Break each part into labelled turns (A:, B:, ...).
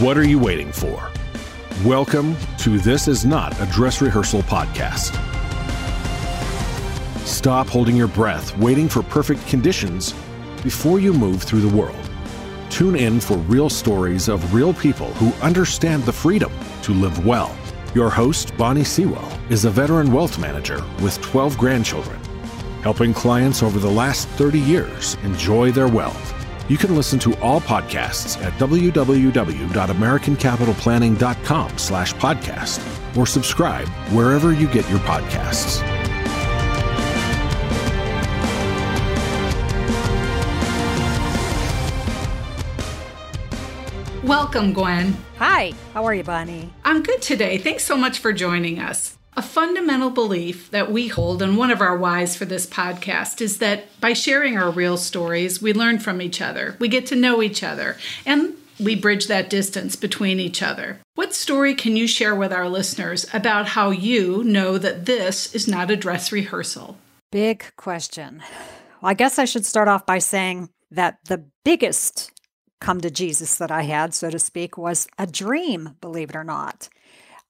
A: What are you waiting for? Welcome to This Is Not a Dress Rehearsal Podcast. Stop holding your breath, waiting for perfect conditions before you move through the world. Tune in for real stories of real people who understand the freedom to live well. Your host, Bonnie Sewell, is a veteran wealth manager with 12 grandchildren, helping clients over the last 30 years enjoy their wealth. You can listen to all podcasts at www.americancapitalplanning.com slash podcast or subscribe wherever you get your podcasts.
B: Welcome, Gwen.
C: Hi, how are you, Bonnie?
B: I'm good today. Thanks so much for joining us. A fundamental belief that we hold, and one of our whys for this podcast, is that by sharing our real stories, we learn from each other, we get to know each other, and we bridge that distance between each other. What story can you share with our listeners about how you know that this is not a dress rehearsal?
C: Big question. Well, I guess I should start off by saying that the biggest come to Jesus that I had, so to speak, was a dream, believe it or not.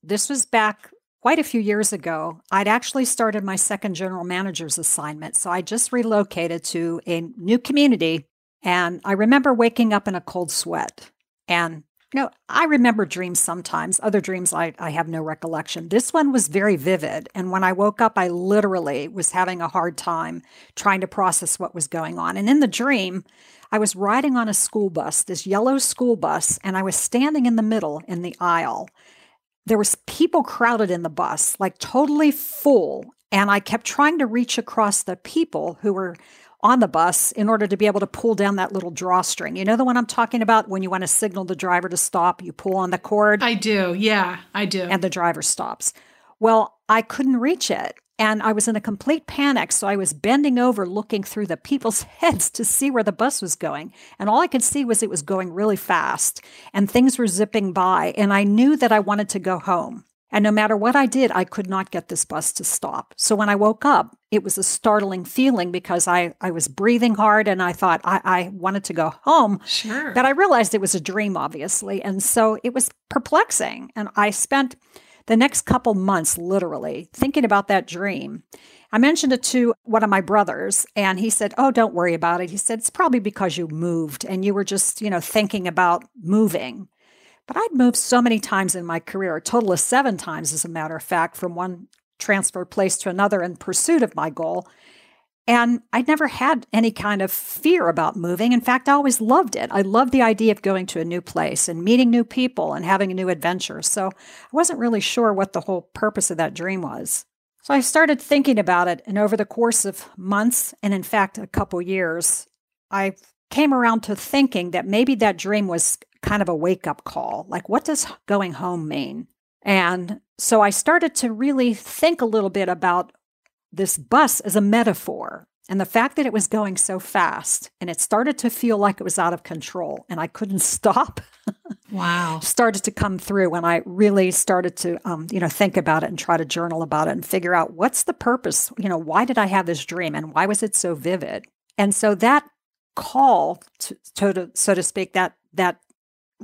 C: This was back quite a few years ago, I'd actually started my second general manager's assignment. So I just relocated to a new community. And I remember waking up in a cold sweat. And, you know, I remember dreams sometimes. Other dreams, I, I have no recollection. This one was very vivid. And when I woke up, I literally was having a hard time trying to process what was going on. And in the dream, I was riding on a school bus, this yellow school bus, and I was standing in the middle in the aisle there was people crowded in the bus, like totally full. And I kept trying to reach across the people who were on the bus in order to be able to pull down that little drawstring. You know the one I'm talking about when you want to signal the driver to stop, you pull on the cord?
B: I do. Yeah, I do.
C: And the driver stops. Well, I couldn't reach it. And I was in a complete panic. So I was bending over looking through the people's heads to see where the bus was going. And all I could see was it was going really fast and things were zipping by. And I knew that I wanted to go home. And no matter what I did, I could not get this bus to stop. So when I woke up, it was a startling feeling because I, I was breathing hard and I thought I, I wanted to go home.
B: Sure.
C: But I realized it was a dream, obviously. And so it was perplexing. And I spent the next couple months, literally, thinking about that dream. I mentioned it to one of my brothers, and he said, Oh, don't worry about it. He said, It's probably because you moved and you were just, you know, thinking about moving. But I'd moved so many times in my career, a total of seven times, as a matter of fact, from one transfer place to another in pursuit of my goal. And I'd never had any kind of fear about moving. In fact, I always loved it. I loved the idea of going to a new place and meeting new people and having a new adventure. So I wasn't really sure what the whole purpose of that dream was. So I started thinking about it. And over the course of months, and in fact, a couple years, I came around to thinking that maybe that dream was kind of a wake up call. Like, what does going home mean? And so I started to really think a little bit about this bus as a metaphor and the fact that it was going so fast and it started to feel like it was out of control and I couldn't stop.
B: wow.
C: started to come through when I really started to, um, you know, think about it and try to journal about it and figure out what's the purpose, you know, why did I have this dream and why was it so vivid? And so that call, to, to so to speak, that, that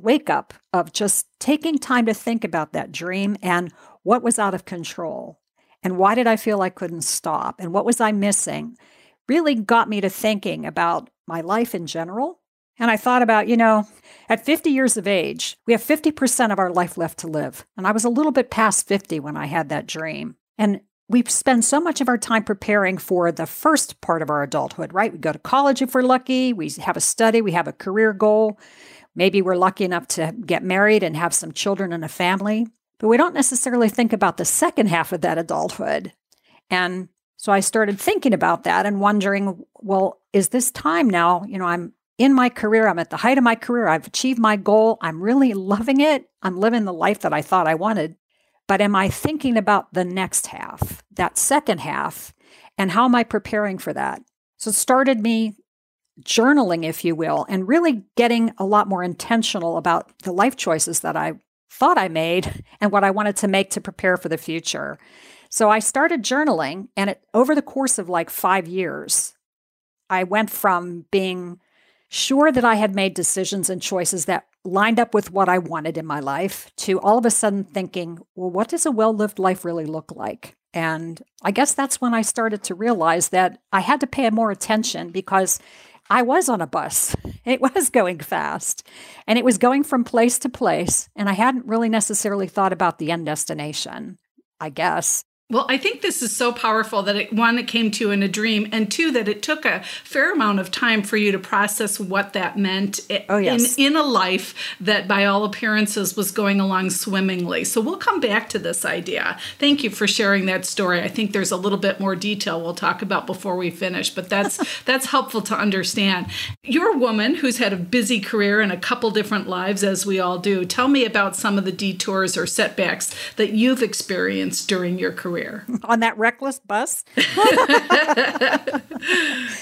C: wake up of just taking time to think about that dream and what was out of control and why did I feel I couldn't stop? And what was I missing? Really got me to thinking about my life in general. And I thought about, you know, at 50 years of age, we have 50% of our life left to live. And I was a little bit past 50 when I had that dream. And we spend so much of our time preparing for the first part of our adulthood, right? We go to college if we're lucky, we have a study, we have a career goal. Maybe we're lucky enough to get married and have some children and a family. But we don't necessarily think about the second half of that adulthood. And so I started thinking about that and wondering, well, is this time now? You know, I'm in my career, I'm at the height of my career, I've achieved my goal, I'm really loving it, I'm living the life that I thought I wanted. But am I thinking about the next half, that second half, and how am I preparing for that? So it started me journaling, if you will, and really getting a lot more intentional about the life choices that I thought I made and what I wanted to make to prepare for the future. So I started journaling, and it, over the course of like five years, I went from being sure that I had made decisions and choices that lined up with what I wanted in my life to all of a sudden thinking, well, what does a well lived life really look like? And I guess that's when I started to realize that I had to pay more attention because I was on a bus. It was going fast and it was going from place to place. And I hadn't really necessarily thought about the end destination, I guess.
B: Well, I think this is so powerful that it one it came to you in a dream, and two that it took a fair amount of time for you to process what that meant
C: oh, yes.
B: in in a life that, by all appearances, was going along swimmingly. So we'll come back to this idea. Thank you for sharing that story. I think there's a little bit more detail we'll talk about before we finish, but that's that's helpful to understand. You're a woman who's had a busy career and a couple different lives, as we all do. Tell me about some of the detours or setbacks that you've experienced during your career
C: On that reckless bus?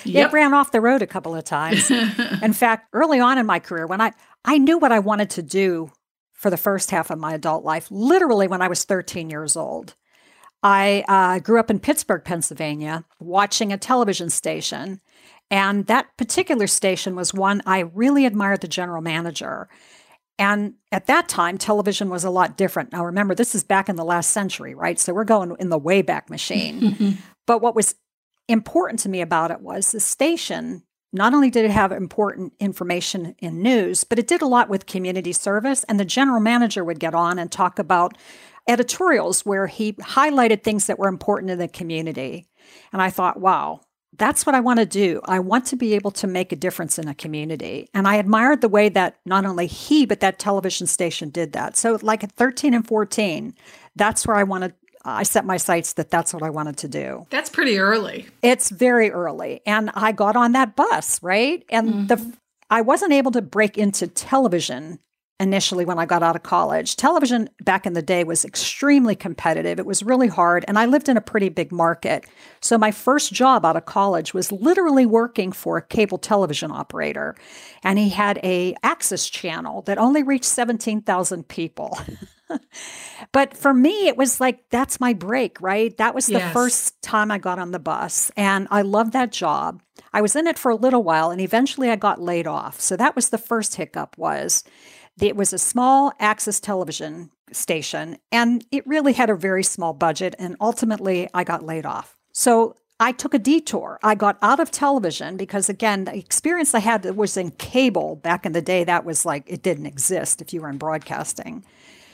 C: yep. It ran off the road a couple of times. in fact, early on in my career, when I, I knew what I wanted to do for the first half of my adult life, literally when I was 13 years old. I uh, grew up in Pittsburgh, Pennsylvania, watching a television station. And that particular station was one I really admired the general manager. And at that time, television was a lot different. Now, remember, this is back in the last century, right? So we're going in the Wayback Machine. but what was important to me about it was the station, not only did it have important information in news, but it did a lot with community service. And the general manager would get on and talk about editorials where he highlighted things that were important in the community. And I thought, wow, that's what I want to do. I want to be able to make a difference in a community. And I admired the way that not only he, but that television station did that. So, like at 13 and 14, that's where I wanted. I set my sights that that's what I wanted to do.
B: That's pretty early.
C: It's very early. And I got on that bus, right? And mm-hmm. the I wasn't able to break into television initially when I got out of college. Television back in the day was extremely competitive. It was really hard and I lived in a pretty big market. So my first job out of college was literally working for a cable television operator and he had a access channel that only reached 17,000 people. but for me it was like that's my break, right? That was the yes. first time I got on the bus and I loved that job. I was in it for a little while and eventually I got laid off. So that was the first hiccup was it was a small access television station, and it really had a very small budget. And ultimately, I got laid off. So I took a detour. I got out of television because, again, the experience I had was in cable back in the day. That was like it didn't exist if you were in broadcasting.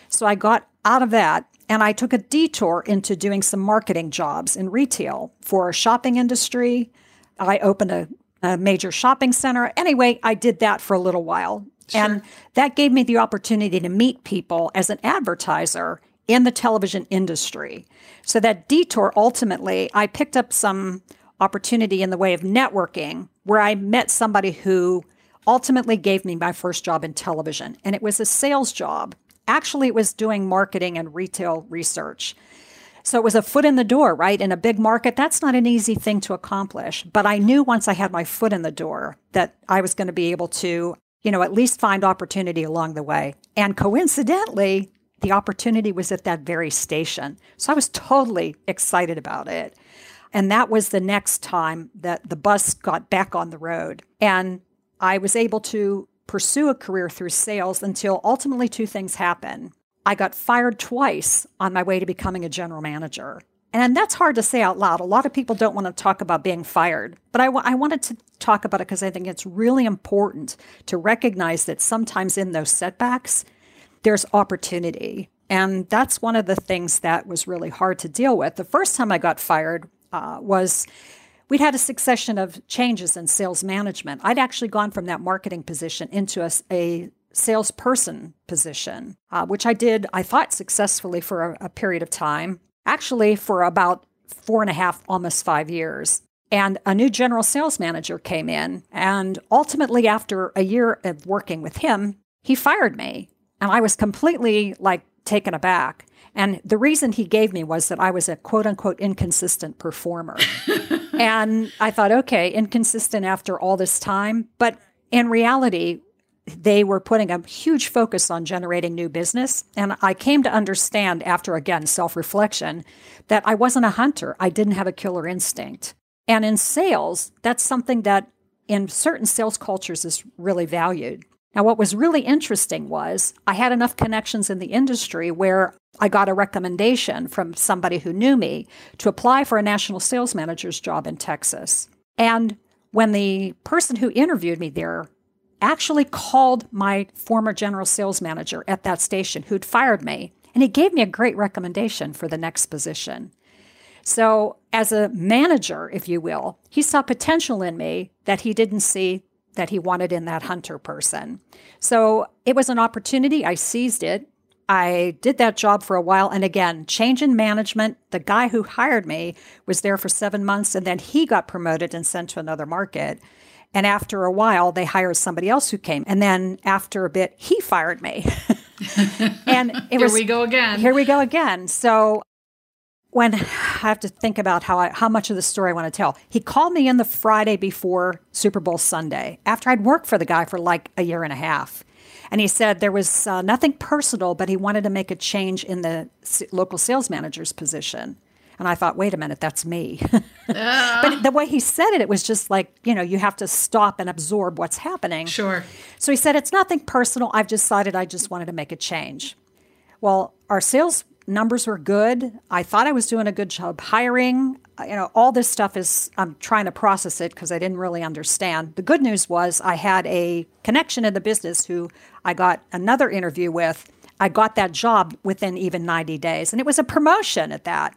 C: So I got out of that and I took a detour into doing some marketing jobs in retail for a shopping industry. I opened a, a major shopping center. Anyway, I did that for a little while. Sure. And that gave me the opportunity to meet people as an advertiser in the television industry. So that detour ultimately, I picked up some opportunity in the way of networking where I met somebody who ultimately gave me my first job in television. And it was a sales job. Actually, it was doing marketing and retail research. So it was a foot in the door, right? In a big market, that's not an easy thing to accomplish. But I knew once I had my foot in the door that I was going to be able to you know, at least find opportunity along the way. And coincidentally, the opportunity was at that very station. So I was totally excited about it. And that was the next time that the bus got back on the road. And I was able to pursue a career through sales until ultimately two things happened. I got fired twice on my way to becoming a general manager. And that's hard to say out loud. A lot of people don't want to talk about being fired, but I, w- I wanted to talk about it because I think it's really important to recognize that sometimes in those setbacks, there's opportunity. And that's one of the things that was really hard to deal with. The first time I got fired uh, was we'd had a succession of changes in sales management. I'd actually gone from that marketing position into a, a salesperson position, uh, which I did, I thought, successfully for a, a period of time actually for about four and a half, almost five years. And a new general sales manager came in. And ultimately, after a year of working with him, he fired me. And I was completely like taken aback. And the reason he gave me was that I was a quote unquote inconsistent performer. and I thought, okay, inconsistent after all this time. But in reality, they were putting a huge focus on generating new business. And I came to understand after, again, self reflection, that I wasn't a hunter. I didn't have a killer instinct. And in sales, that's something that in certain sales cultures is really valued. Now, what was really interesting was I had enough connections in the industry where I got a recommendation from somebody who knew me to apply for a national sales manager's job in Texas. And when the person who interviewed me there actually called my former general sales manager at that station who'd fired me, and he gave me a great recommendation for the next position. So, as a manager, if you will, he saw potential in me that he didn't see that he wanted in that hunter person. So, it was an opportunity. I seized it. I did that job for a while. And again, change in management. The guy who hired me was there for seven months and then he got promoted and sent to another market. And after a while, they hired somebody else who came. And then after a bit, he fired me.
B: and it here was, we go again.
C: Here we go again. So when I have to think about how I, how much of the story I want to tell, he called me in the Friday before Super Bowl Sunday after I'd worked for the guy for like a year and a half. And he said there was uh, nothing personal, but he wanted to make a change in the local sales manager's position. And I thought, wait a minute, that's me. uh. but the way he said it, it was just like, you know, you have to stop and absorb what's happening.
B: Sure.
C: So he said, it's nothing personal. I've decided I just wanted to make a change. Well, our sales numbers were good. I thought I was doing a good job hiring. You know, all this stuff is, I'm trying to process it because I didn't really understand. The good news was I had a connection in the business who I got another interview with. I got that job within even 90 days, and it was a promotion at that.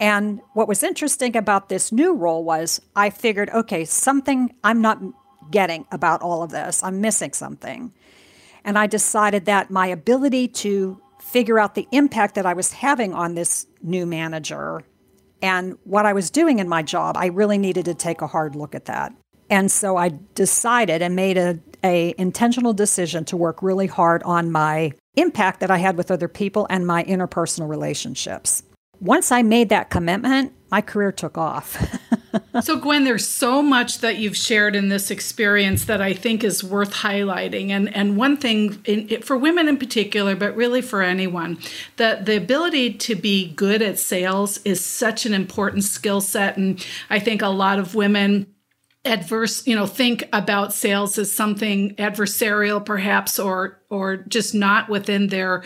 C: And what was interesting about this new role was I figured, okay, something I'm not getting about all of this, I'm missing something. And I decided that my ability to figure out the impact that I was having on this new manager and what I was doing in my job, I really needed to take a hard look at that. And so I decided and made a, a intentional decision to work really hard on my impact that I had with other people and my interpersonal relationships. Once I made that commitment, my career took off.
B: so, Gwen, there's so much that you've shared in this experience that I think is worth highlighting. And and one thing in, for women in particular, but really for anyone, that the ability to be good at sales is such an important skill set. And I think a lot of women adverse you know think about sales as something adversarial perhaps or or just not within their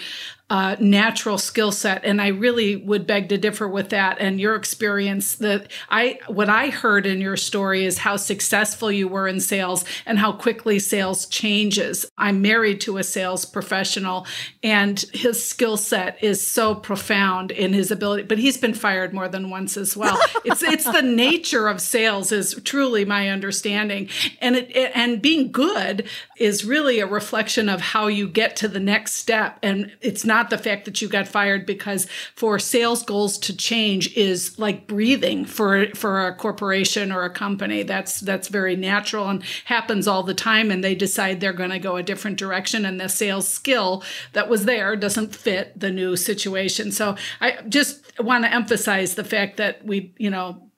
B: uh, natural skill set and i really would beg to differ with that and your experience. That i what i heard in your story is how successful you were in sales and how quickly sales changes. I'm married to a sales professional and his skill set is so profound in his ability but he's been fired more than once as well. It's it's the nature of sales is truly my understanding. And it, it and being good is really a reflection of how you get to the next step. And it's not not the fact that you got fired because for sales goals to change is like breathing for for a corporation or a company. That's that's very natural and happens all the time and they decide they're going to go a different direction and the sales skill that was there doesn't fit the new situation. So I just want to emphasize the fact that we, you know,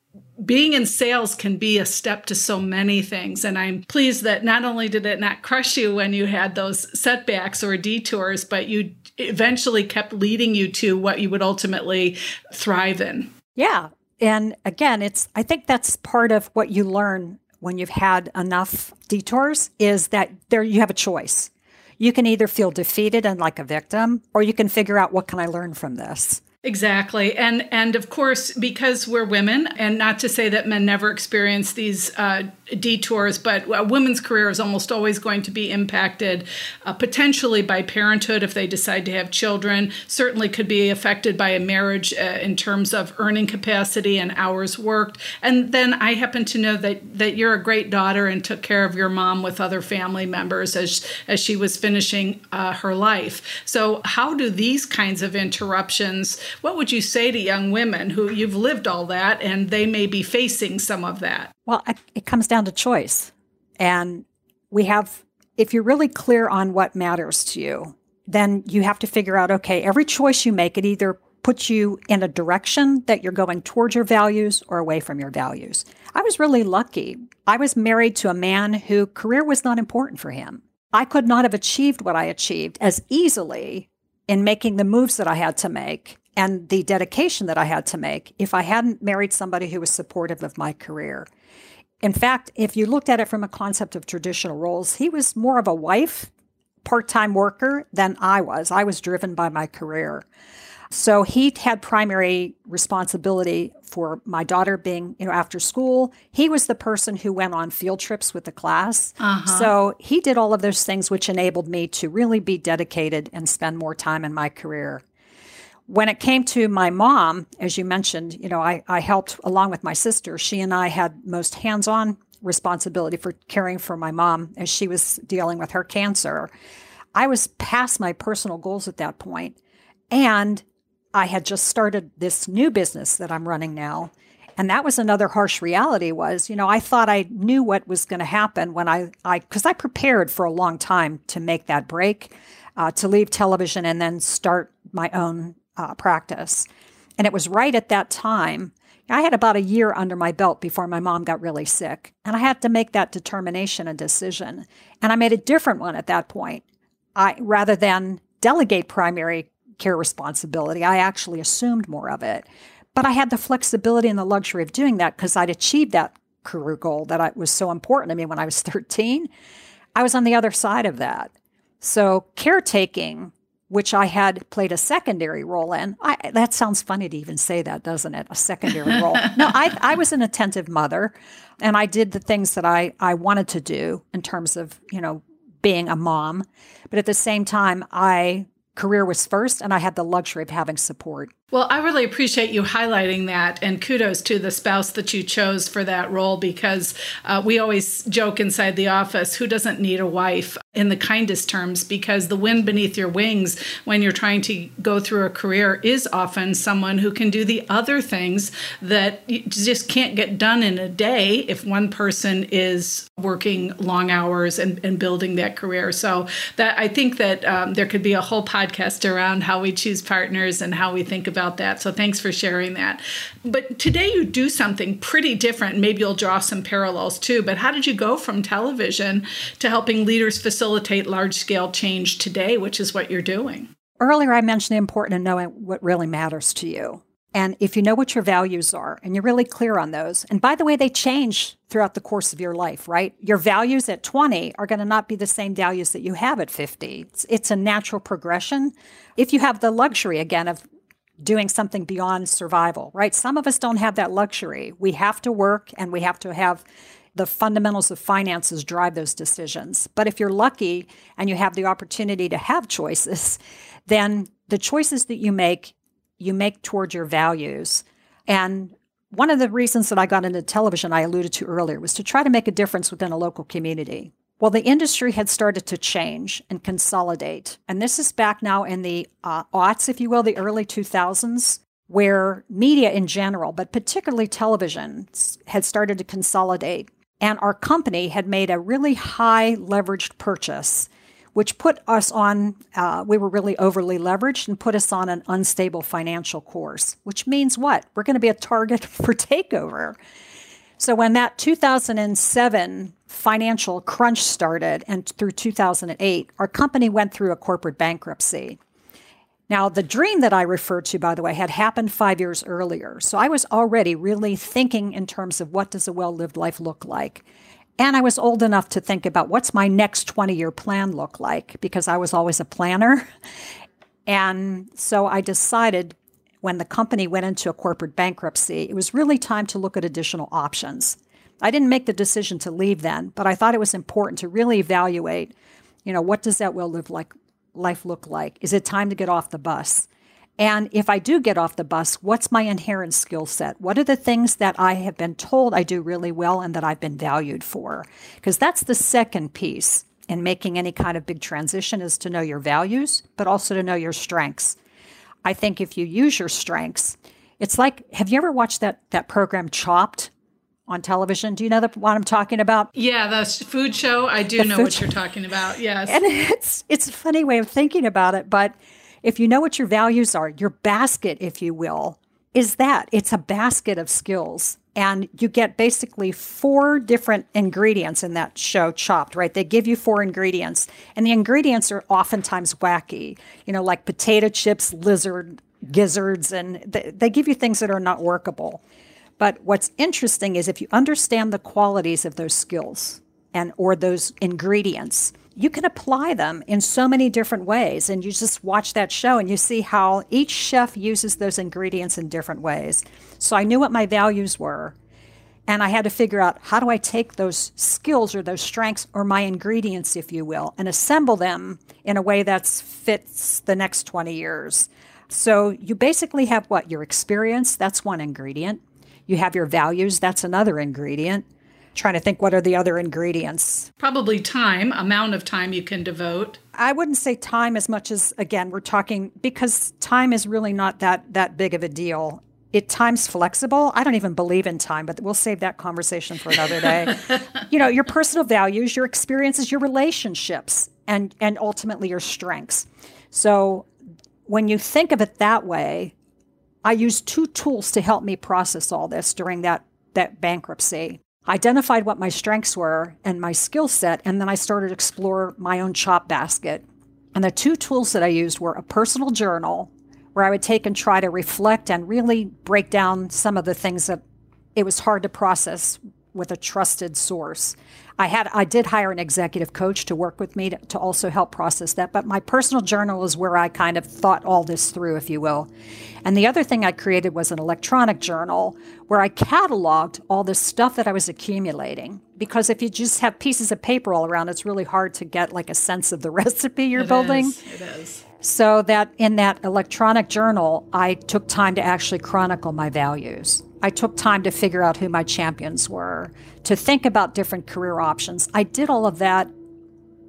B: being in sales can be a step to so many things. And I'm pleased that not only did it not crush you when you had those setbacks or detours, but you eventually kept leading you to what you would ultimately thrive in.
C: Yeah. And again, it's I think that's part of what you learn when you've had enough detours is that there you have a choice. You can either feel defeated and like a victim or you can figure out what can I learn from this.
B: Exactly. And and of course because we're women and not to say that men never experience these uh, detours, but a woman's career is almost always going to be impacted uh, potentially by parenthood if they decide to have children. Certainly could be affected by a marriage uh, in terms of earning capacity and hours worked. And then I happen to know that that you're a great daughter and took care of your mom with other family members as as she was finishing uh, her life. So how do these kinds of interruptions? What would you say to young women who you've lived all that and they may be facing some of that?
C: Well, it comes down to choice. And we have, if you're really clear on what matters to you, then you have to figure out okay, every choice you make, it either puts you in a direction that you're going towards your values or away from your values. I was really lucky. I was married to a man who career was not important for him. I could not have achieved what I achieved as easily in making the moves that I had to make and the dedication that I had to make if I hadn't married somebody who was supportive of my career. In fact, if you looked at it from a concept of traditional roles, he was more of a wife, part time worker than I was. I was driven by my career. So he had primary responsibility for my daughter being, you know, after school. He was the person who went on field trips with the class. Uh-huh. So he did all of those things, which enabled me to really be dedicated and spend more time in my career. When it came to my mom, as you mentioned, you know, I, I helped along with my sister. She and I had most hands on responsibility for caring for my mom as she was dealing with her cancer. I was past my personal goals at that point, And I had just started this new business that I'm running now. And that was another harsh reality was, you know, I thought I knew what was going to happen when I, I, cause I prepared for a long time to make that break, uh, to leave television and then start my own uh, practice. And it was right at that time. I had about a year under my belt before my mom got really sick. And I had to make that determination and decision. And I made a different one at that point. I rather than delegate primary care responsibility, I actually assumed more of it. But I had the flexibility and the luxury of doing that because I'd achieved that career goal that I, was so important to me when I was 13. I was on the other side of that. So caretaking which I had played a secondary role in. I, that sounds funny to even say that, doesn't it? A secondary role. No, I, I was an attentive mother, and I did the things that I, I wanted to do in terms of, you know, being a mom. But at the same time, I career was first, and I had the luxury of having support.
B: Well, I really appreciate you highlighting that, and kudos to the spouse that you chose for that role because uh, we always joke inside the office who doesn't need a wife in the kindest terms because the wind beneath your wings when you're trying to go through a career is often someone who can do the other things that you just can't get done in a day if one person is working long hours and, and building that career. So that I think that um, there could be a whole podcast around how we choose partners and how we think about about that. So thanks for sharing that. But today you do something pretty different. Maybe you'll draw some parallels too. But how did you go from television to helping leaders facilitate large scale change today, which is what you're doing?
C: Earlier, I mentioned the importance of knowing what really matters to you. And if you know what your values are and you're really clear on those, and by the way, they change throughout the course of your life, right? Your values at 20 are going to not be the same values that you have at 50. It's, it's, a natural progression. If you have the luxury, again, of doing something beyond survival, right? Some of us don't have that luxury. We have to work and we have to have the fundamentals of finances drive those decisions. But if you're lucky and you have the opportunity to have choices, then the choices that you make, you make toward your values. And one of the reasons that I got into television, I alluded to earlier, was to try to make a difference within a local community. Well, the industry had started to change and consolidate. And this is back now in the uh, aughts, if you will, the early 2000s, where media in general, but particularly television, had started to consolidate. And our company had made a really high leveraged purchase, which put us on, uh, we were really overly leveraged and put us on an unstable financial course, which means what? We're going to be a target for takeover. So when that 2007 financial crunch started and through 2008, our company went through a corporate bankruptcy. Now, the dream that I referred to, by the way, had happened five years earlier. So I was already really thinking in terms of what does a well lived life look like. And I was old enough to think about what's my next 20 year plan look like because I was always a planner. And so I decided when the company went into a corporate bankruptcy, it was really time to look at additional options. I didn't make the decision to leave then, but I thought it was important to really evaluate, you know, what does that will live like life look like? Is it time to get off the bus? And if I do get off the bus, what's my inherent skill set? What are the things that I have been told I do really well and that I've been valued for? Because that's the second piece in making any kind of big transition is to know your values, but also to know your strengths. I think if you use your strengths, it's like have you ever watched that that program Chopped on television? Do you know the, what I'm talking about?
B: Yeah, the food show. I do the know what you're talking about. Yes.
C: And it's it's a funny way of thinking about it, but if you know what your values are, your basket, if you will, is that it's a basket of skills and you get basically four different ingredients in that show chopped right they give you four ingredients and the ingredients are oftentimes wacky you know like potato chips lizard gizzards and they, they give you things that are not workable But what's interesting is if you understand the qualities of those skills and or those ingredients, you can apply them in so many different ways. And you just watch that show and you see how each chef uses those ingredients in different ways. So I knew what my values were. And I had to figure out how do I take those skills or those strengths or my ingredients, if you will, and assemble them in a way that fits the next 20 years. So you basically have what? Your experience, that's one ingredient. You have your values, that's another ingredient trying to think what are the other ingredients.
B: Probably time, amount of time you can devote.
C: I wouldn't say time as much as again we're talking because time is really not that that big of a deal. It time's flexible. I don't even believe in time, but we'll save that conversation for another day. you know, your personal values, your experiences, your relationships, and and ultimately your strengths. So when you think of it that way, I used two tools to help me process all this during that that bankruptcy identified what my strengths were and my skill set, and then I started to explore my own chop basket. And the two tools that I used were a personal journal, where I would take and try to reflect and really break down some of the things that it was hard to process with a trusted source. I had I did hire an executive coach to work with me to, to, also help process that, but my personal journal is where I kind of thought all this through, if you will. And the other thing I created was an electronic journal where I cataloged all the stuff that I was accumulating. Because if you just have pieces of paper all around, it's really hard to get like a sense of the recipe you're
B: it
C: building.
B: Is, it is.
C: So that in that electronic journal, I took time to actually chronicle my values. I took time to figure out who my champions were, to think about different career options. I did all of that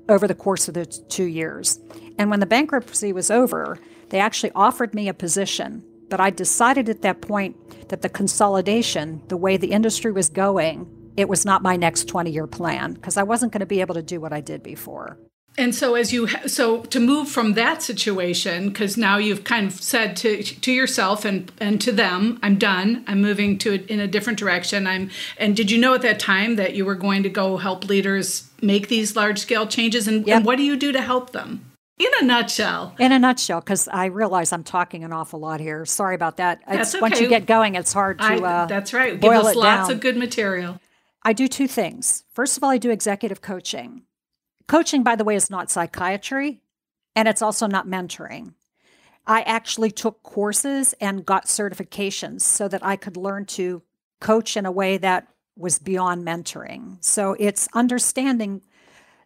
C: over the course of the two years. And when the bankruptcy was over, they actually offered me a position. But I decided at that point that the consolidation, the way the industry was going, it was not my next 20 year plan because I wasn't going to be able to do what I did before.
B: And so as you so to move from that situation because now you've kind of said to to yourself and and to them I'm done. I'm moving to it in a different direction. I'm and did you know at that time that you were going to go help leaders make these large scale changes? And, yep. and what do you do to help them? In a nutshell.
C: In a nutshell because I realize I'm talking an awful lot here. Sorry about that.
B: That's okay.
C: once you get going it's hard to I,
B: uh, that's right.
C: Give
B: us lots
C: down.
B: of good material.
C: I do two things. First of all I do executive coaching Coaching, by the way, is not psychiatry and it's also not mentoring. I actually took courses and got certifications so that I could learn to coach in a way that was beyond mentoring. So it's understanding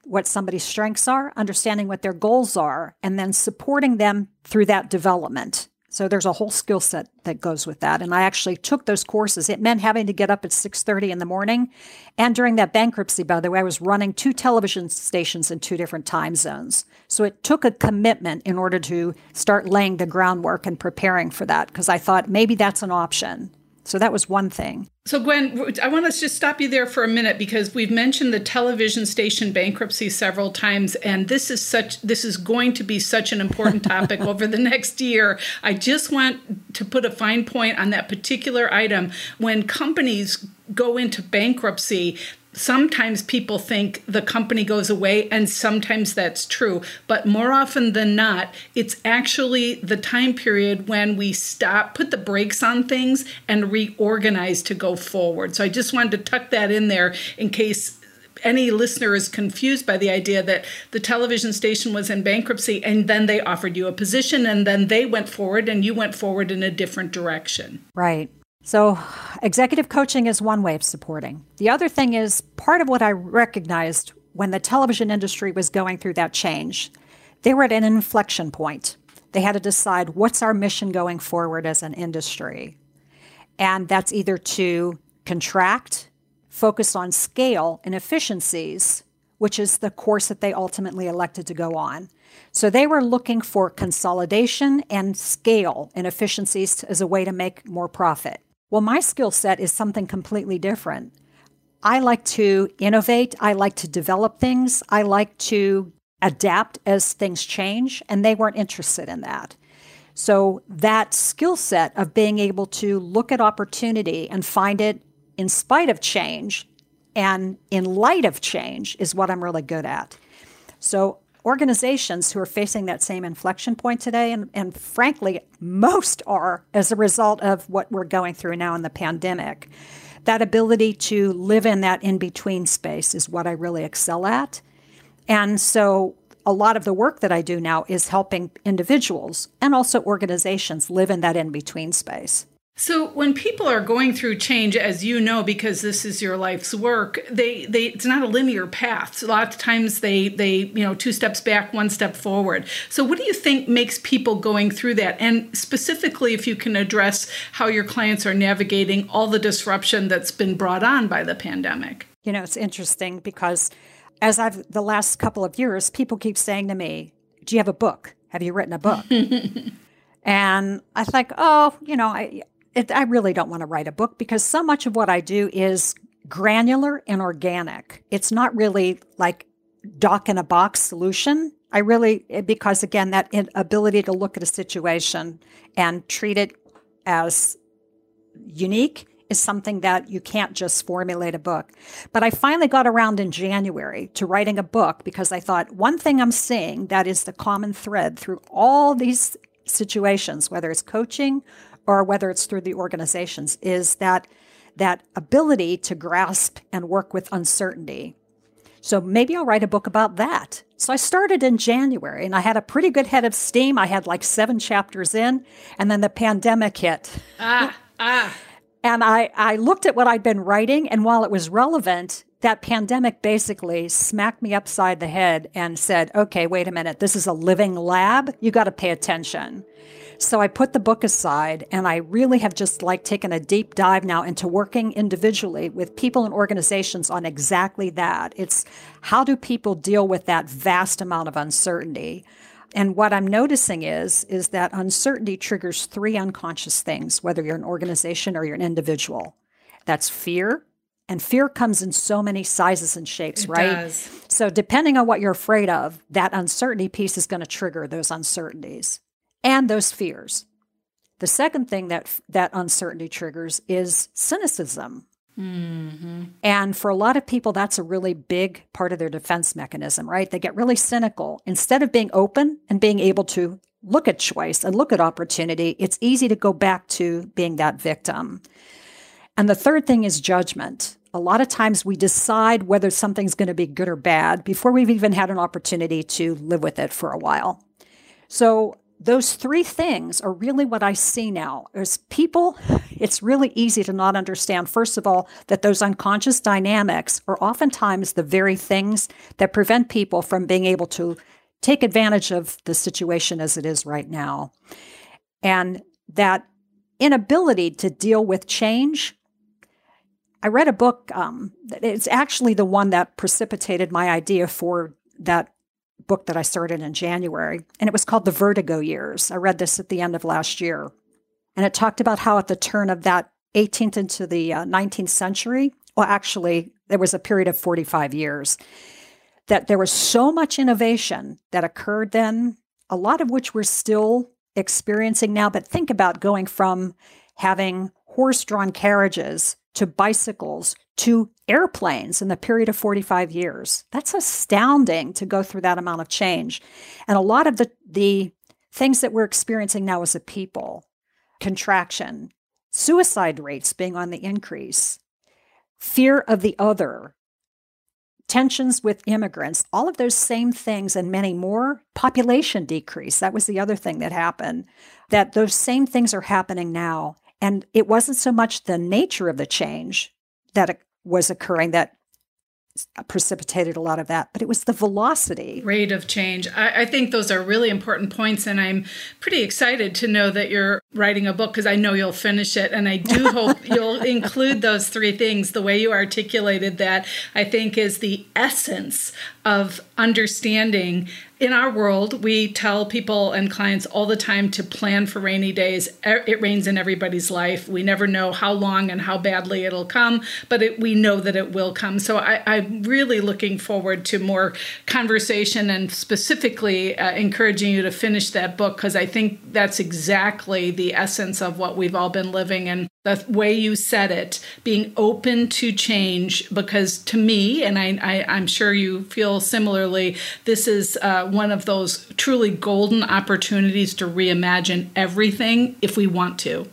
C: what somebody's strengths are, understanding what their goals are, and then supporting them through that development. So there's a whole skill set that goes with that. And I actually took those courses. It meant having to get up at 6:30 in the morning. And during that bankruptcy, by the way, I was running two television stations in two different time zones. So it took a commitment in order to start laying the groundwork and preparing for that because I thought maybe that's an option. So that was one thing.
B: So, Gwen, I want to just stop you there for a minute because we've mentioned the television station bankruptcy several times, and this is such this is going to be such an important topic over the next year. I just want to put a fine point on that particular item. When companies go into bankruptcy, sometimes people think the company goes away, and sometimes that's true. But more often than not, it's actually the time period when we stop, put the brakes on things, and reorganize to go forward. So I just wanted to tuck that in there in case any listener is confused by the idea that the television station was in bankruptcy and then they offered you a position and then they went forward and you went forward in a different direction.
C: Right. So, executive coaching is one way of supporting. The other thing is part of what I recognized when the television industry was going through that change, they were at an inflection point. They had to decide what's our mission going forward as an industry. And that's either to contract, focus on scale and efficiencies, which is the course that they ultimately elected to go on. So they were looking for consolidation and scale and efficiencies as a way to make more profit. Well, my skill set is something completely different. I like to innovate, I like to develop things, I like to adapt as things change, and they weren't interested in that. So, that skill set of being able to look at opportunity and find it in spite of change and in light of change is what I'm really good at. So, organizations who are facing that same inflection point today, and, and frankly, most are as a result of what we're going through now in the pandemic. That ability to live in that in between space is what I really excel at. And so a lot of the work that I do now is helping individuals and also organizations live in that in between space.
B: So when people are going through change, as you know, because this is your life's work, they, they it's not a linear path. So a lot of times they they you know two steps back, one step forward. So what do you think makes people going through that? And specifically, if you can address how your clients are navigating all the disruption that's been brought on by the pandemic.
C: You know, it's interesting because as I've the last couple of years, people keep saying to me, "Do you have a book? Have you written a book?" and I think, oh, you know, I it, I really don't want to write a book because so much of what I do is granular and organic. It's not really like dock in a box solution. I really, eh, because again, that ability to look at a situation and treat it as unique is something that you can't just formulate a book. But I finally got around in January to writing a book because I thought one thing I'm seeing that is the common thread through all these situations, whether it's coaching or whether it's through the organizations, is that that ability to grasp and work with uncertainty. So maybe I'll write a book about that. So I started in January and I had a pretty good head of steam. I had like seven chapters in, and then the pandemic hit.
B: Ah, ah.
C: and I, I looked at what I'd been writing, and while it was relevant, that pandemic basically smacked me upside the head and said, okay, wait a minute, this is a living lab. You got to pay attention. So I put the book aside and I really have just like taken a deep dive now into working individually with people and organizations on exactly that. It's how do people deal with that vast amount of uncertainty? And what I'm noticing is is that uncertainty triggers three unconscious things, whether you're an organization or you're an individual. That's fear, and fear comes in so many sizes and shapes,
B: it
C: right?
B: Does.
C: So depending on what you're afraid of, that uncertainty piece is going to trigger those uncertainties and those fears. The second thing that that uncertainty triggers is cynicism.
B: Mm-hmm.
C: And for a lot of people, that's a really big part of their defense mechanism, right? They get really cynical. Instead of being open and being able to look at choice and look at opportunity, it's easy to go back to being that victim. And the third thing is judgment. A lot of times we decide whether something's going to be good or bad before we've even had an opportunity to live with it for a while. So those three things are really what I see now. As people, it's really easy to not understand, first of all, that those unconscious dynamics are oftentimes the very things that prevent people from being able to take advantage of the situation as it is right now. And that inability to deal with change. I read a book, um, it's actually the one that precipitated my idea for that book that I started in January, and it was called The Vertigo Years. I read this at the end of last year. And it talked about how at the turn of that 18th into the uh, 19th century, well, actually, there was a period of 45 years, that there was so much innovation that occurred then, a lot of which we're still experiencing now. But think about going from having horse drawn carriages to bicycles to airplanes in the period of 45 years. That's astounding to go through that amount of change. And a lot of the, the things that we're experiencing now as a people contraction, suicide rates being on the increase, fear of the other, tensions with immigrants, all of those same things and many more, population decrease. That was the other thing that happened, that those same things are happening now. And it wasn't so much the nature of the change that was occurring that precipitated a lot of that, but it was the velocity.
B: Rate of change. I, I, think those are really important points, and I'm pretty excited to know that you're writing a book because I know you'll finish it. And I do hope you'll include those three things. The way you articulated that, I think, is the essence of understanding in our world, we tell people and clients all the time to plan for rainy days. It rains in everybody's life. We never know how long and how badly it'll come, but it, we know that it will come. So I, am really looking forward to more conversation and specifically uh, encouraging you to finish that book because I think that's exactly the essence of what we've all been living and the way you said it, being open to change. Because to me, and I, I, I'm sure you feel feel similarly. This is uh, one of those truly golden opportunities to reimagine everything if we want to.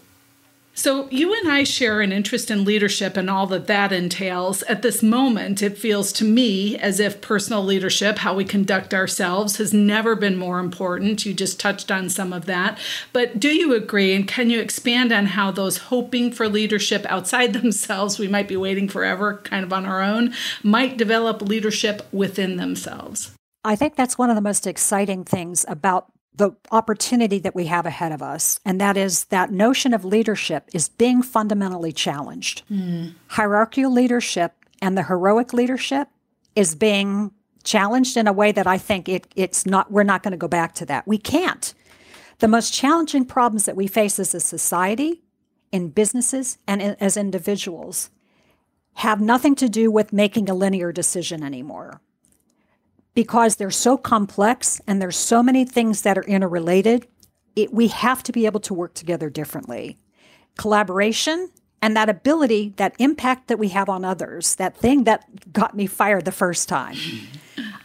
B: So, you and I share an interest in leadership and all that that entails. At this moment, it feels to me as if personal leadership, how we conduct ourselves, has never been more important. You just touched on some of that. But do you agree? And can you expand on how those hoping for leadership outside themselves, we might be waiting forever, kind of on our own, might develop leadership within themselves?
C: I think that's one of the most exciting things about the opportunity that we have ahead of us. And that is that notion of leadership is being fundamentally challenged. Mm. Hierarchical leadership and the heroic leadership is being challenged in a way that I think it, it's not, we're not going to go back to that. We can't. The most challenging problems that we face as a society, in businesses, and in, as individuals have nothing to do with making a linear decision anymore because they're so complex and there's so many things that are interrelated, it, we have to be able to work together differently. Collaboration and that ability, that impact that we have on others, that thing that got me fired the first time,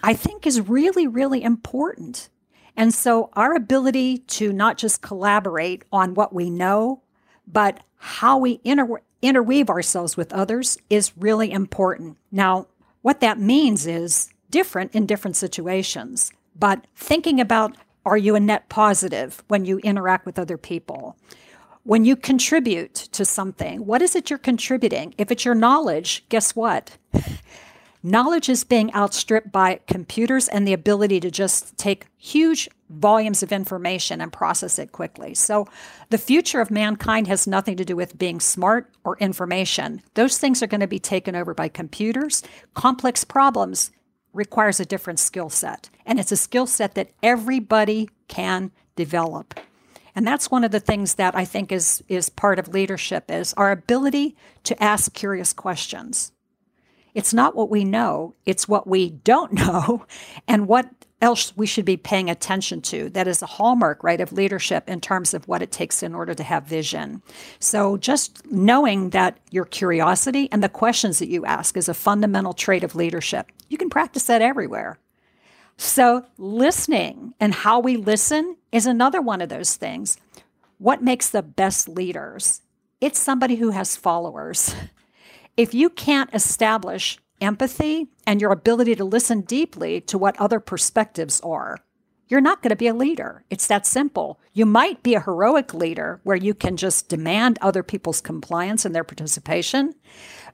C: I think is really, really important. And so, our ability to not just collaborate on what we know, but how we inter- interweave ourselves with others is really important. Now, what that means is different in different situations. But thinking about are you a net positive when you interact with other people? When you contribute to something, what is it you're contributing? If it's your knowledge, guess what? knowledge is being outstripped by computers and the ability to just take huge volumes of information and process it quickly. So, the future of mankind has nothing to do with being smart or information. Those things are going to be taken over by computers. Complex problems requires a different skill set. And it's a skill set that everybody can develop. And that's one of the things that I think is, is part of leadership is our ability to ask curious questions. It's not what we know, it's what we don't know and what else we should be paying attention to. That is a hallmark, right, of leadership in terms of what it takes in order to have vision. So just knowing that your curiosity and the questions that you ask is a fundamental trait of leadership. You can practice that everywhere. So listening and how we listen is another one of those things. What makes the best leaders? It's somebody who has followers. If you can't establish empathy and your ability to listen deeply to what other perspectives are, you're not going to be a leader. It's that simple. You might be a heroic leader where you can just demand other people's compliance and their participation.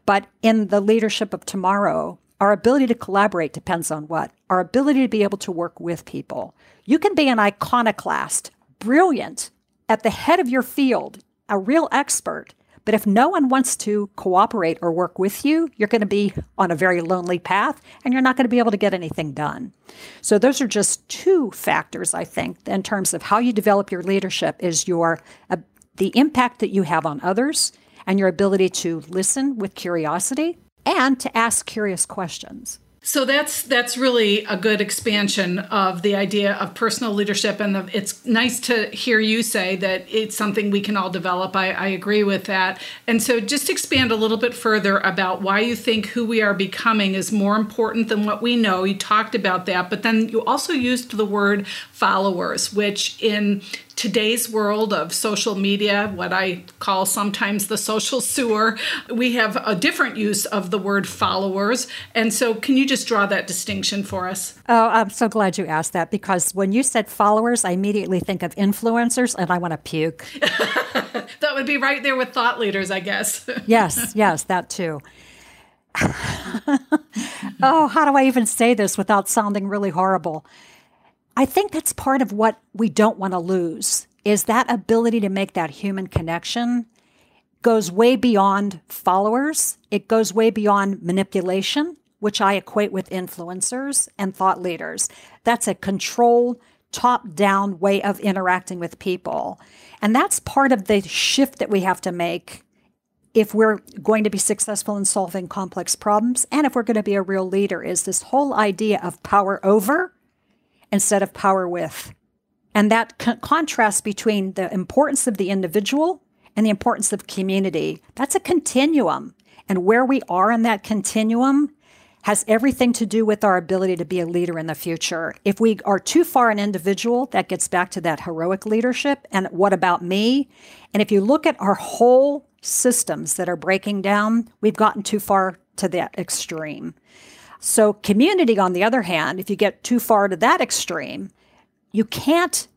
C: But in the leadership of tomorrow, our ability to collaborate depends on what? Our ability to be able to work with people. You can be an iconoclast, brilliant, at the head of your field, a real expert, but if no one wants to cooperate or work with you, you're going to be on a very lonely path and you're not going to be able to get anything done. So those are just two factors I think in terms of how you develop your leadership is your uh, the impact that you have on others and your ability to listen with curiosity and to ask curious questions.
B: So that's that's really a good expansion of the idea of personal leadership, and the, it's nice to hear you say that it's something we can all develop. I, I agree with that. And so, just expand a little bit further about why you think who we are becoming is more important than what we know. You talked about that, but then you also used the word followers, which in today's world of social media, what I call sometimes the social sewer, we have a different use of the word followers. And so, can you just draw that distinction for us?
C: Oh, I'm so glad you asked that because when you said followers, I immediately think of influencers and I want to puke.
B: that would be right there with thought leaders, I guess.
C: yes, yes, that too. oh, how do I even say this without sounding really horrible? I think that's part of what we don't want to lose is that ability to make that human connection goes way beyond followers. It goes way beyond manipulation, which I equate with influencers and thought leaders. That's a control top down way of interacting with people. And that's part of the shift that we have to make if we're going to be successful in solving complex problems and if we're going to be a real leader is this whole idea of power over instead of power with. And that co- contrast between the importance of the individual and the importance of community, that's a continuum. And where we are in that continuum has everything to do with our ability to be a leader in the future. If we are too far an individual, that gets back to that heroic leadership and what about me? And if you look at our whole systems that are breaking down, we've gotten too far to that extreme. So, community, on the other hand, if you get too far to that extreme, you can't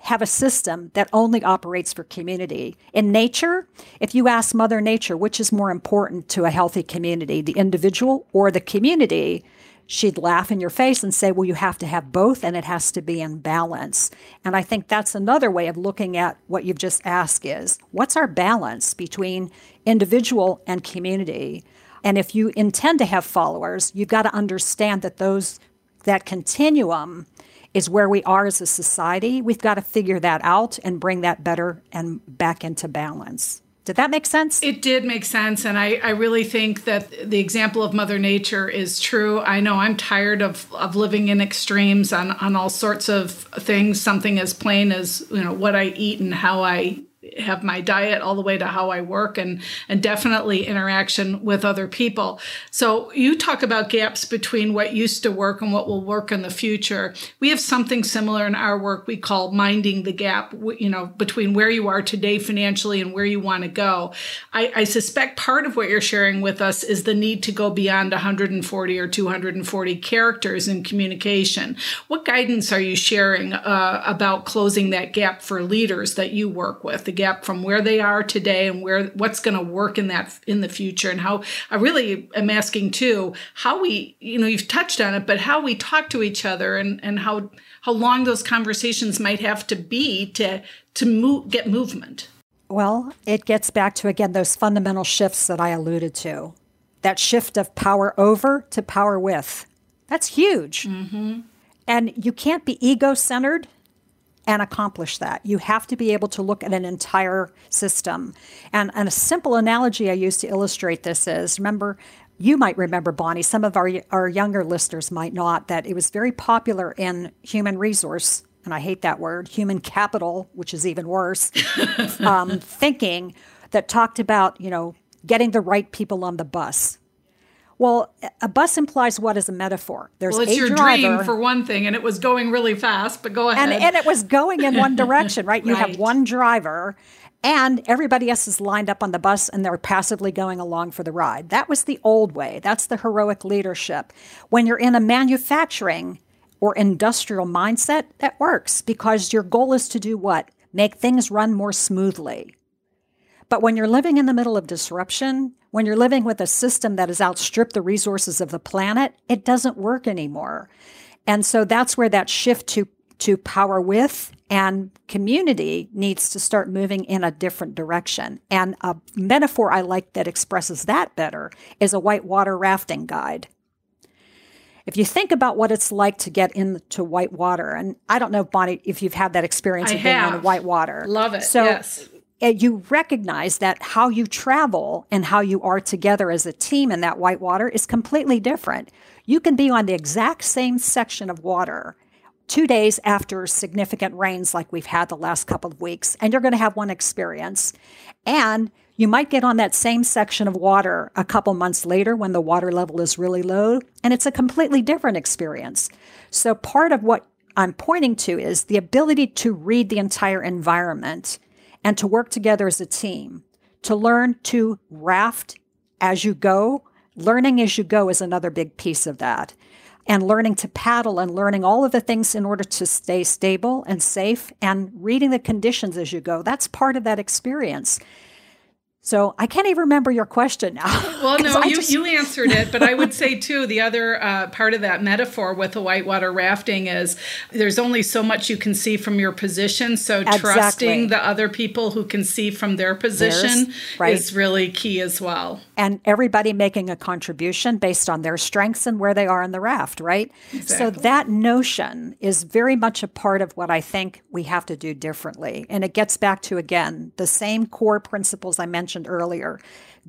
C: have a system that only operates for community. In nature, if you ask Mother Nature which is more important to a healthy community, the individual or the community, she'd laugh in your face and say, Well, you have to have both and it has to be in balance. And I think that's another way of looking at what you've just asked is what's our balance between individual and community? And if you intend to have followers, you've got to understand that those that continuum is where we are as a society. We've got to figure that out and bring that better and back into balance. Did that make sense?
B: It did make sense. And I, I really think that the example of Mother Nature is true. I know I'm tired of, of living in extremes on, on all sorts of things, something as plain as, you know, what I eat and how I have my diet all the way to how I work and and definitely interaction with other people. So you talk about gaps between what used to work and what will work in the future. We have something similar in our work we call minding the gap, you know, between where you are today financially and where you want to go. I, I suspect part of what you're sharing with us is the need to go beyond 140 or 240 characters in communication. What guidance are you sharing uh, about closing that gap for leaders that you work with? The gap from where they are today and where what's going to work in that in the future and how I really am asking too how we you know you've touched on it but how we talk to each other and and how how long those conversations might have to be to to move get movement.
C: Well, it gets back to again those fundamental shifts that I alluded to. That shift of power over to power with. That's huge. Mm-hmm. And you can't be ego centered and accomplish that. You have to be able to look at an entire system. And, and a simple analogy I use to illustrate this is remember, you might remember, Bonnie, some of our, our younger listeners might not, that it was very popular in human resource, and I hate that word, human capital, which is even worse, um, thinking that talked about, you know, getting the right people on the bus. Well, a bus implies what is a metaphor?
B: There's well, it's your driver, dream for one thing, and it was going really fast. But go ahead.
C: And, and it was going in one direction, right? You right. have one driver, and everybody else is lined up on the bus, and they're passively going along for the ride. That was the old way. That's the heroic leadership. When you're in a manufacturing or industrial mindset, that works because your goal is to do what? Make things run more smoothly. But when you're living in the middle of disruption, when you're living with a system that has outstripped the resources of the planet, it doesn't work anymore. And so that's where that shift to to power with and community needs to start moving in a different direction. And a metaphor I like that expresses that better is a whitewater rafting guide. If you think about what it's like to get into white water, and I don't know, Bonnie, if you've had that experience
B: I
C: of being
B: have.
C: on white water.
B: Love it.
C: So
B: yes
C: you recognize that how you travel and how you are together as a team in that white water is completely different. You can be on the exact same section of water two days after significant rains like we've had the last couple of weeks, and you're going to have one experience. And you might get on that same section of water a couple months later when the water level is really low, and it's a completely different experience. So, part of what I'm pointing to is the ability to read the entire environment and to work together as a team, to learn to raft as you go. Learning as you go is another big piece of that. And learning to paddle and learning all of the things in order to stay stable and safe and reading the conditions as you go. That's part of that experience. So I can't even remember your question now.
B: Well, no, you, just... you answered it, but I would say too the other uh, part of that metaphor with the whitewater rafting is there's only so much you can see from your position. So exactly. trusting the other people who can see from their position right. is really key as well.
C: And everybody making a contribution based on their strengths and where they are in the raft, right? Exactly. So that notion is very much a part of what I think we have to do differently. And it gets back to again the same core principles I mentioned mentioned earlier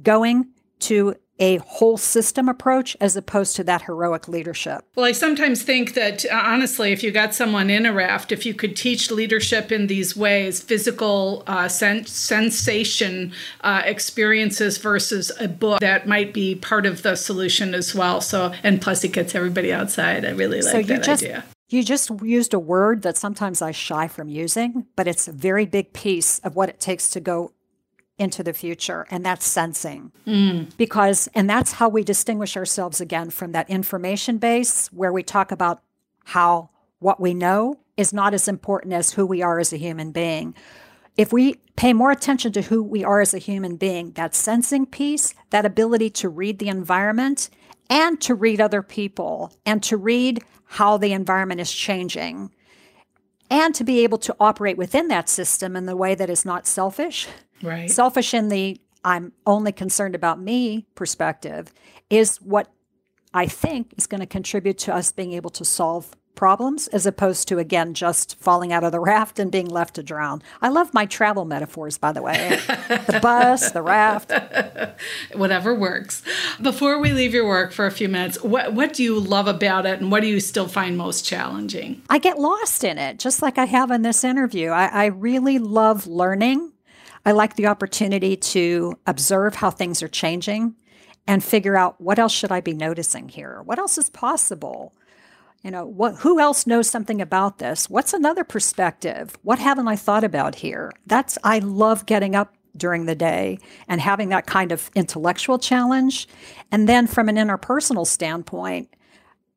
C: going to a whole system approach as opposed to that heroic leadership.
B: Well, I sometimes think that uh, honestly, if you got someone in a raft, if you could teach leadership in these ways, physical uh, sen- sensation uh, experiences versus a book, that might be part of the solution as well. So, and plus, it gets everybody outside. I really like so that
C: just,
B: idea.
C: You just used a word that sometimes I shy from using, but it's a very big piece of what it takes to go into the future, and that's sensing. Mm. Because, and that's how we distinguish ourselves again from that information base where we talk about how what we know is not as important as who we are as a human being. If we pay more attention to who we are as a human being, that sensing piece, that ability to read the environment and to read other people and to read how the environment is changing and to be able to operate within that system in the way that is not selfish
B: Right.
C: Selfish in the I'm only concerned about me perspective is what I think is going to contribute to us being able to solve problems as opposed to again just falling out of the raft and being left to drown. I love my travel metaphors by the way. the bus, the raft,
B: whatever works. Before we leave your work for a few minutes, what what do you love about it and what do you still find most challenging?
C: I get lost in it just like I have in this interview. I, I really love learning I like the opportunity to observe how things are changing and figure out what else should I be noticing here? What else is possible? You know, what who else knows something about this? What's another perspective? What haven't I thought about here? That's I love getting up during the day and having that kind of intellectual challenge. And then from an interpersonal standpoint,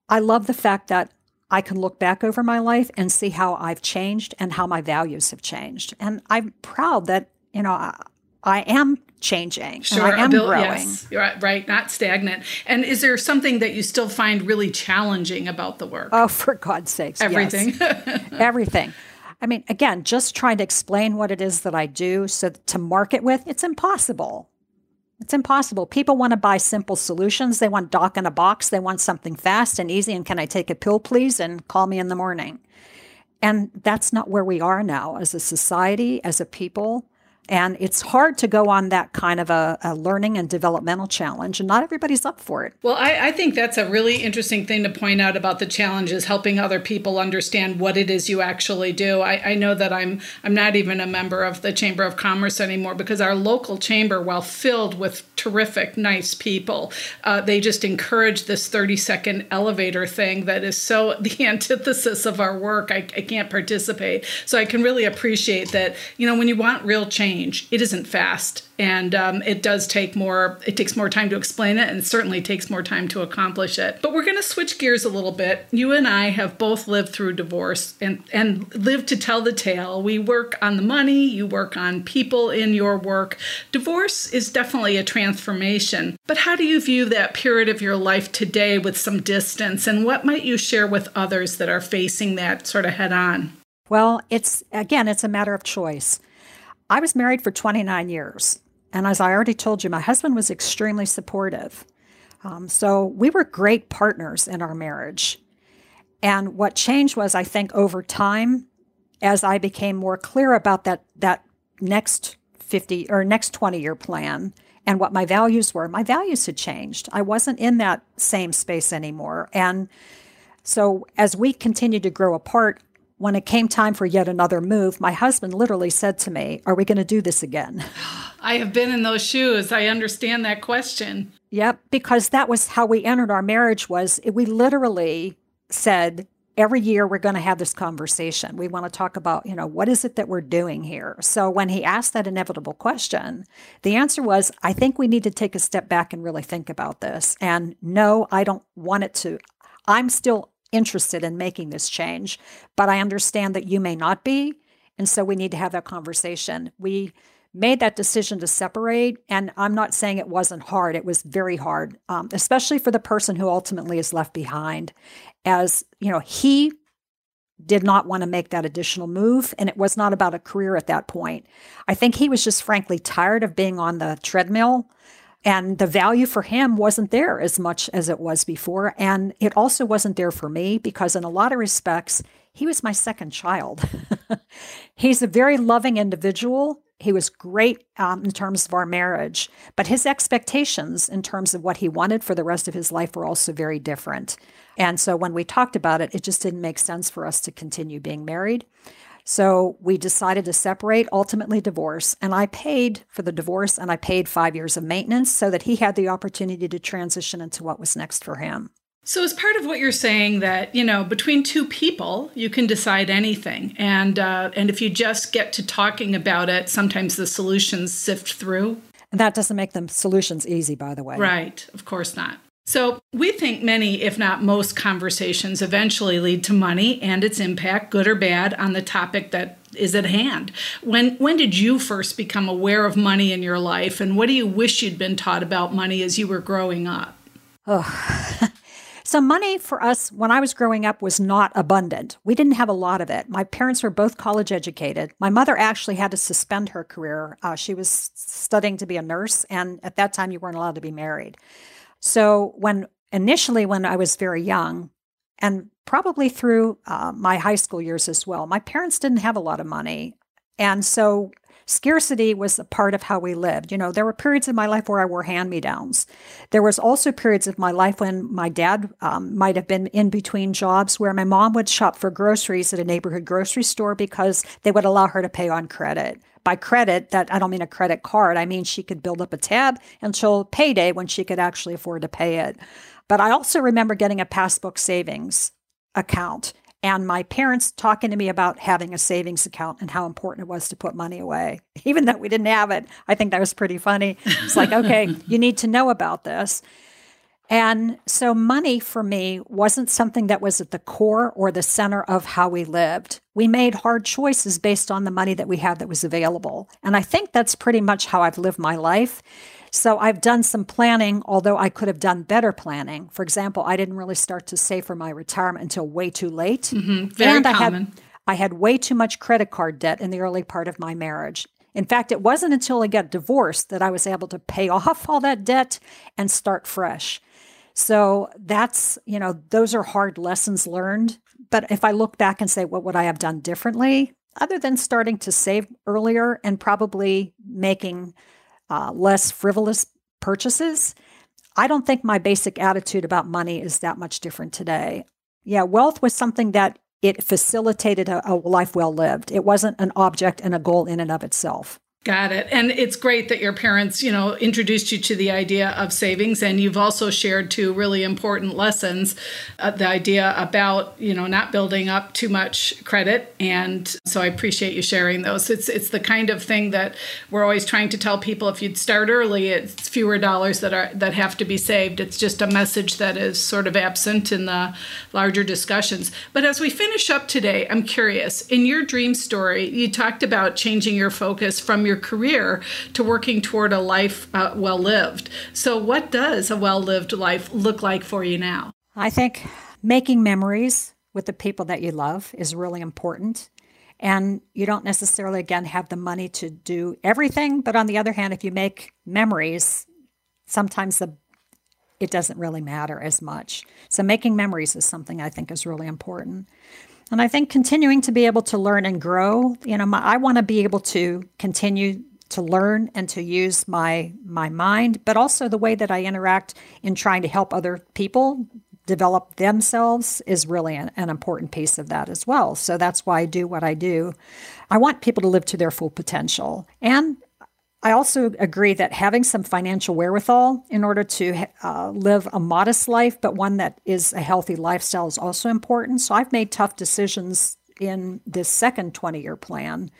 C: I love the fact that I can look back over my life and see how I've changed and how my values have changed. And I'm proud that you know, I, I am changing. Sure, I am bil- growing. Yes,
B: right, right, not stagnant. And is there something that you still find really challenging about the work?
C: Oh, for God's sakes,
B: everything,
C: yes. everything. I mean, again, just trying to explain what it is that I do, so to market with, it's impossible. It's impossible. People want to buy simple solutions. They want doc in a box. They want something fast and easy. And can I take a pill, please? And call me in the morning. And that's not where we are now as a society, as a people. And it's hard to go on that kind of a, a, learning and developmental challenge, and not everybody's up for it.
B: Well, I, I, think that's a really interesting thing to point out about the challenges, helping other people understand what it is you actually do. I, I know that I'm I'm not even a member of the Chamber of Commerce anymore because our local chamber, while filled with terrific, nice people, uh, they just encourage this 30 second elevator thing that is so the antithesis of our work. I, I can't participate, so I can really appreciate that. You know, when you want real change change. It isn't fast, and um, it does take more. It takes more time to explain it, and certainly takes more time to accomplish it. But we're going to switch gears a little bit. You and I have both lived through divorce and and lived to tell the tale. We work on the money. You work on people in your work. Divorce is definitely a transformation. But how do you view that period of your life today with some distance, and what might you share with others that are facing that sort of head on?
C: Well, it's again, it's a matter of choice. I was married for 29 years. And as I already told you, my husband was extremely supportive. Um, so we were great partners in our marriage. And what changed was, I think, over time, as I became more clear about that, that next 50 or next 20 year plan and what my values were, my values had changed. I wasn't in that same space anymore. And so as we continued to grow apart, when it came time for yet another move, my husband literally said to me, Are we going to do this again?
B: I have been in those shoes. I understand that question.
C: Yep, because that was how we entered our marriage was we literally said every year we're going to have this conversation. We want to talk about, you know, what is it that we're doing here? So when he asked that inevitable question, the answer was, I think we need to take a step back and really think about this. And no, I don't want it to I'm still interested in making this change, but I understand that you may not be. And so we need to have that conversation. We made that decision to separate. And I'm not saying it wasn't hard, it was very hard, um, especially for the person who ultimately is left behind. As you know, he did not want to make that additional move. And it was not about a career at that point. I think he was just frankly tired of being on the treadmill and the value for him wasn't there as much as it was before. And it also wasn't there for me because, in a lot of respects, he was my second child. He's a very loving individual, he was great um, in terms of our marriage, but his expectations in terms of what he wanted for the rest of his life were also very different. And so when we talked about it, it just didn't make sense for us to continue being married. So we decided to separate, ultimately divorce. And I paid for the divorce and I paid five years of maintenance so that he had the opportunity to transition into what was next for him.
B: So, as part of what you're saying, that you know, between two people, you can decide anything, and uh, and if you just get to talking about it, sometimes the solutions sift through.
C: And that doesn't make them solutions easy, by the way.
B: Right, of course not. So, we think many, if not most, conversations eventually lead to money and its impact, good or bad, on the topic that is at hand. When when did you first become aware of money in your life, and what do you wish you'd been taught about money as you were growing up?
C: Oh. So, money for us when I was growing up was not abundant. We didn't have a lot of it. My parents were both college educated. My mother actually had to suspend her career. Uh, she was studying to be a nurse, and at that time, you weren't allowed to be married. So when initially when I was very young, and probably through uh, my high school years as well, my parents didn't have a lot of money, and so scarcity was a part of how we lived. You know, there were periods in my life where I wore hand me downs. There was also periods of my life when my dad um, might have been in between jobs where my mom would shop for groceries at a neighborhood grocery store because they would allow her to pay on credit by credit, that I don't mean a credit card. I mean she could build up a tab until payday when she could actually afford to pay it. But I also remember getting a passbook savings account and my parents talking to me about having a savings account and how important it was to put money away. Even though we didn't have it, I think that was pretty funny. It's like, okay, you need to know about this. And so money for me wasn't something that was at the core or the center of how we lived. We made hard choices based on the money that we had that was available. And I think that's pretty much how I've lived my life. So I've done some planning, although I could have done better planning. For example, I didn't really start to save for my retirement until way too late.
B: Mm-hmm. Very
C: and
B: common.
C: I had, I had way too much credit card debt in the early part of my marriage. In fact, it wasn't until I got divorced that I was able to pay off all that debt and start fresh. So that's, you know, those are hard lessons learned. But if I look back and say, what would I have done differently? Other than starting to save earlier and probably making uh, less frivolous purchases, I don't think my basic attitude about money is that much different today. Yeah, wealth was something that it facilitated a, a life well lived. It wasn't an object and a goal in and of itself.
B: Got it. And it's great that your parents, you know, introduced you to the idea of savings and you've also shared two really important lessons, uh, the idea about, you know, not building up too much credit and so I appreciate you sharing those. It's it's the kind of thing that we're always trying to tell people if you'd start early, it's fewer dollars that are that have to be saved. It's just a message that is sort of absent in the larger discussions. But as we finish up today, I'm curious, in your dream story, you talked about changing your focus from your your career to working toward a life uh, well lived. So, what does a well lived life look like for you now?
C: I think making memories with the people that you love is really important. And you don't necessarily, again, have the money to do everything. But on the other hand, if you make memories, sometimes the it doesn't really matter as much. So making memories is something I think is really important. And I think continuing to be able to learn and grow, you know, my, I want to be able to continue to learn and to use my my mind, but also the way that I interact in trying to help other people develop themselves is really an, an, important piece of that as well. So that's why I do what I do. I want people to live to their full potential. And I also agree that having some financial wherewithal in order to uh, live a modest life, but one that is a healthy lifestyle, is also important. So I've made tough decisions in this second 20 year plan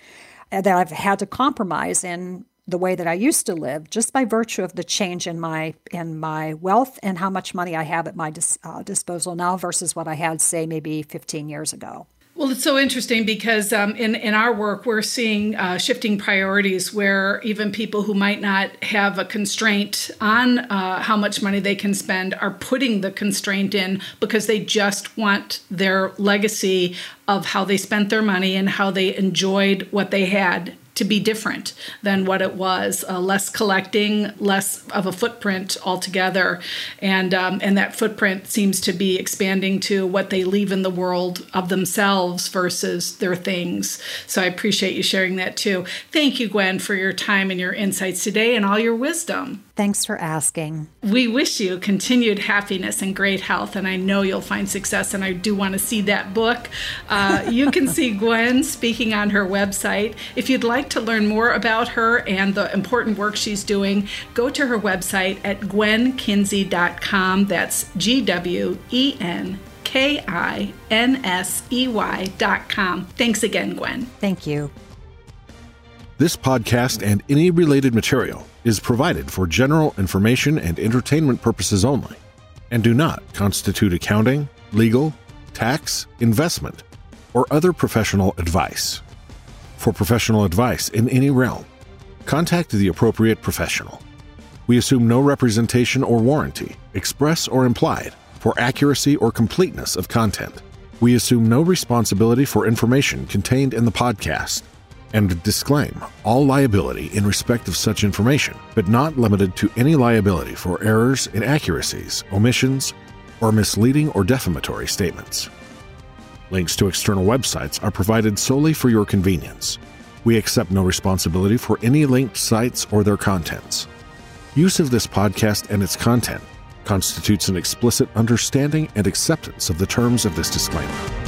C: uh, that I've had to compromise in the way that I used to live just by virtue of the change in my in my wealth and how much money I have at my dis, uh, disposal now versus what I had say maybe 15 years ago.
B: Well, it's so interesting because um, in in our work we're seeing uh, shifting priorities where even people who might not have a constraint on uh, how much money they can spend are putting the constraint in because they just want their legacy of how they spent their money and how they enjoyed what they had to be different than what it was, uh, less collecting, less of a footprint altogether, and um, and that footprint seems to be expanding to what they leave in the world of themselves versus their things. So I appreciate you sharing that too. Thank you, Gwen, for your time and your insights today and all your wisdom.
C: Thanks for asking.
B: We wish you continued happiness and great health, and I know you'll find success. And I do want to see that book. Uh, you can see Gwen speaking on her website. If you'd like to learn more about her and the important work she's doing, go to her website at gwenkinsey.com. That's G W E N K I N S E Y.com. Thanks again, Gwen.
C: Thank you.
A: This podcast and any related material is provided for general information and entertainment purposes only and do not constitute accounting, legal, tax, investment, or other professional advice. For professional advice in any realm, contact the appropriate professional. We assume no representation or warranty, express or implied, for accuracy or completeness of content. We assume no responsibility for information contained in the podcast and disclaim all liability in respect of such information, but not limited to any liability for errors, inaccuracies, omissions, or misleading or defamatory statements. Links to external websites are provided solely for your convenience. We accept no responsibility for any linked sites or their contents. Use of this podcast and its content constitutes an explicit understanding and acceptance of the terms of this disclaimer.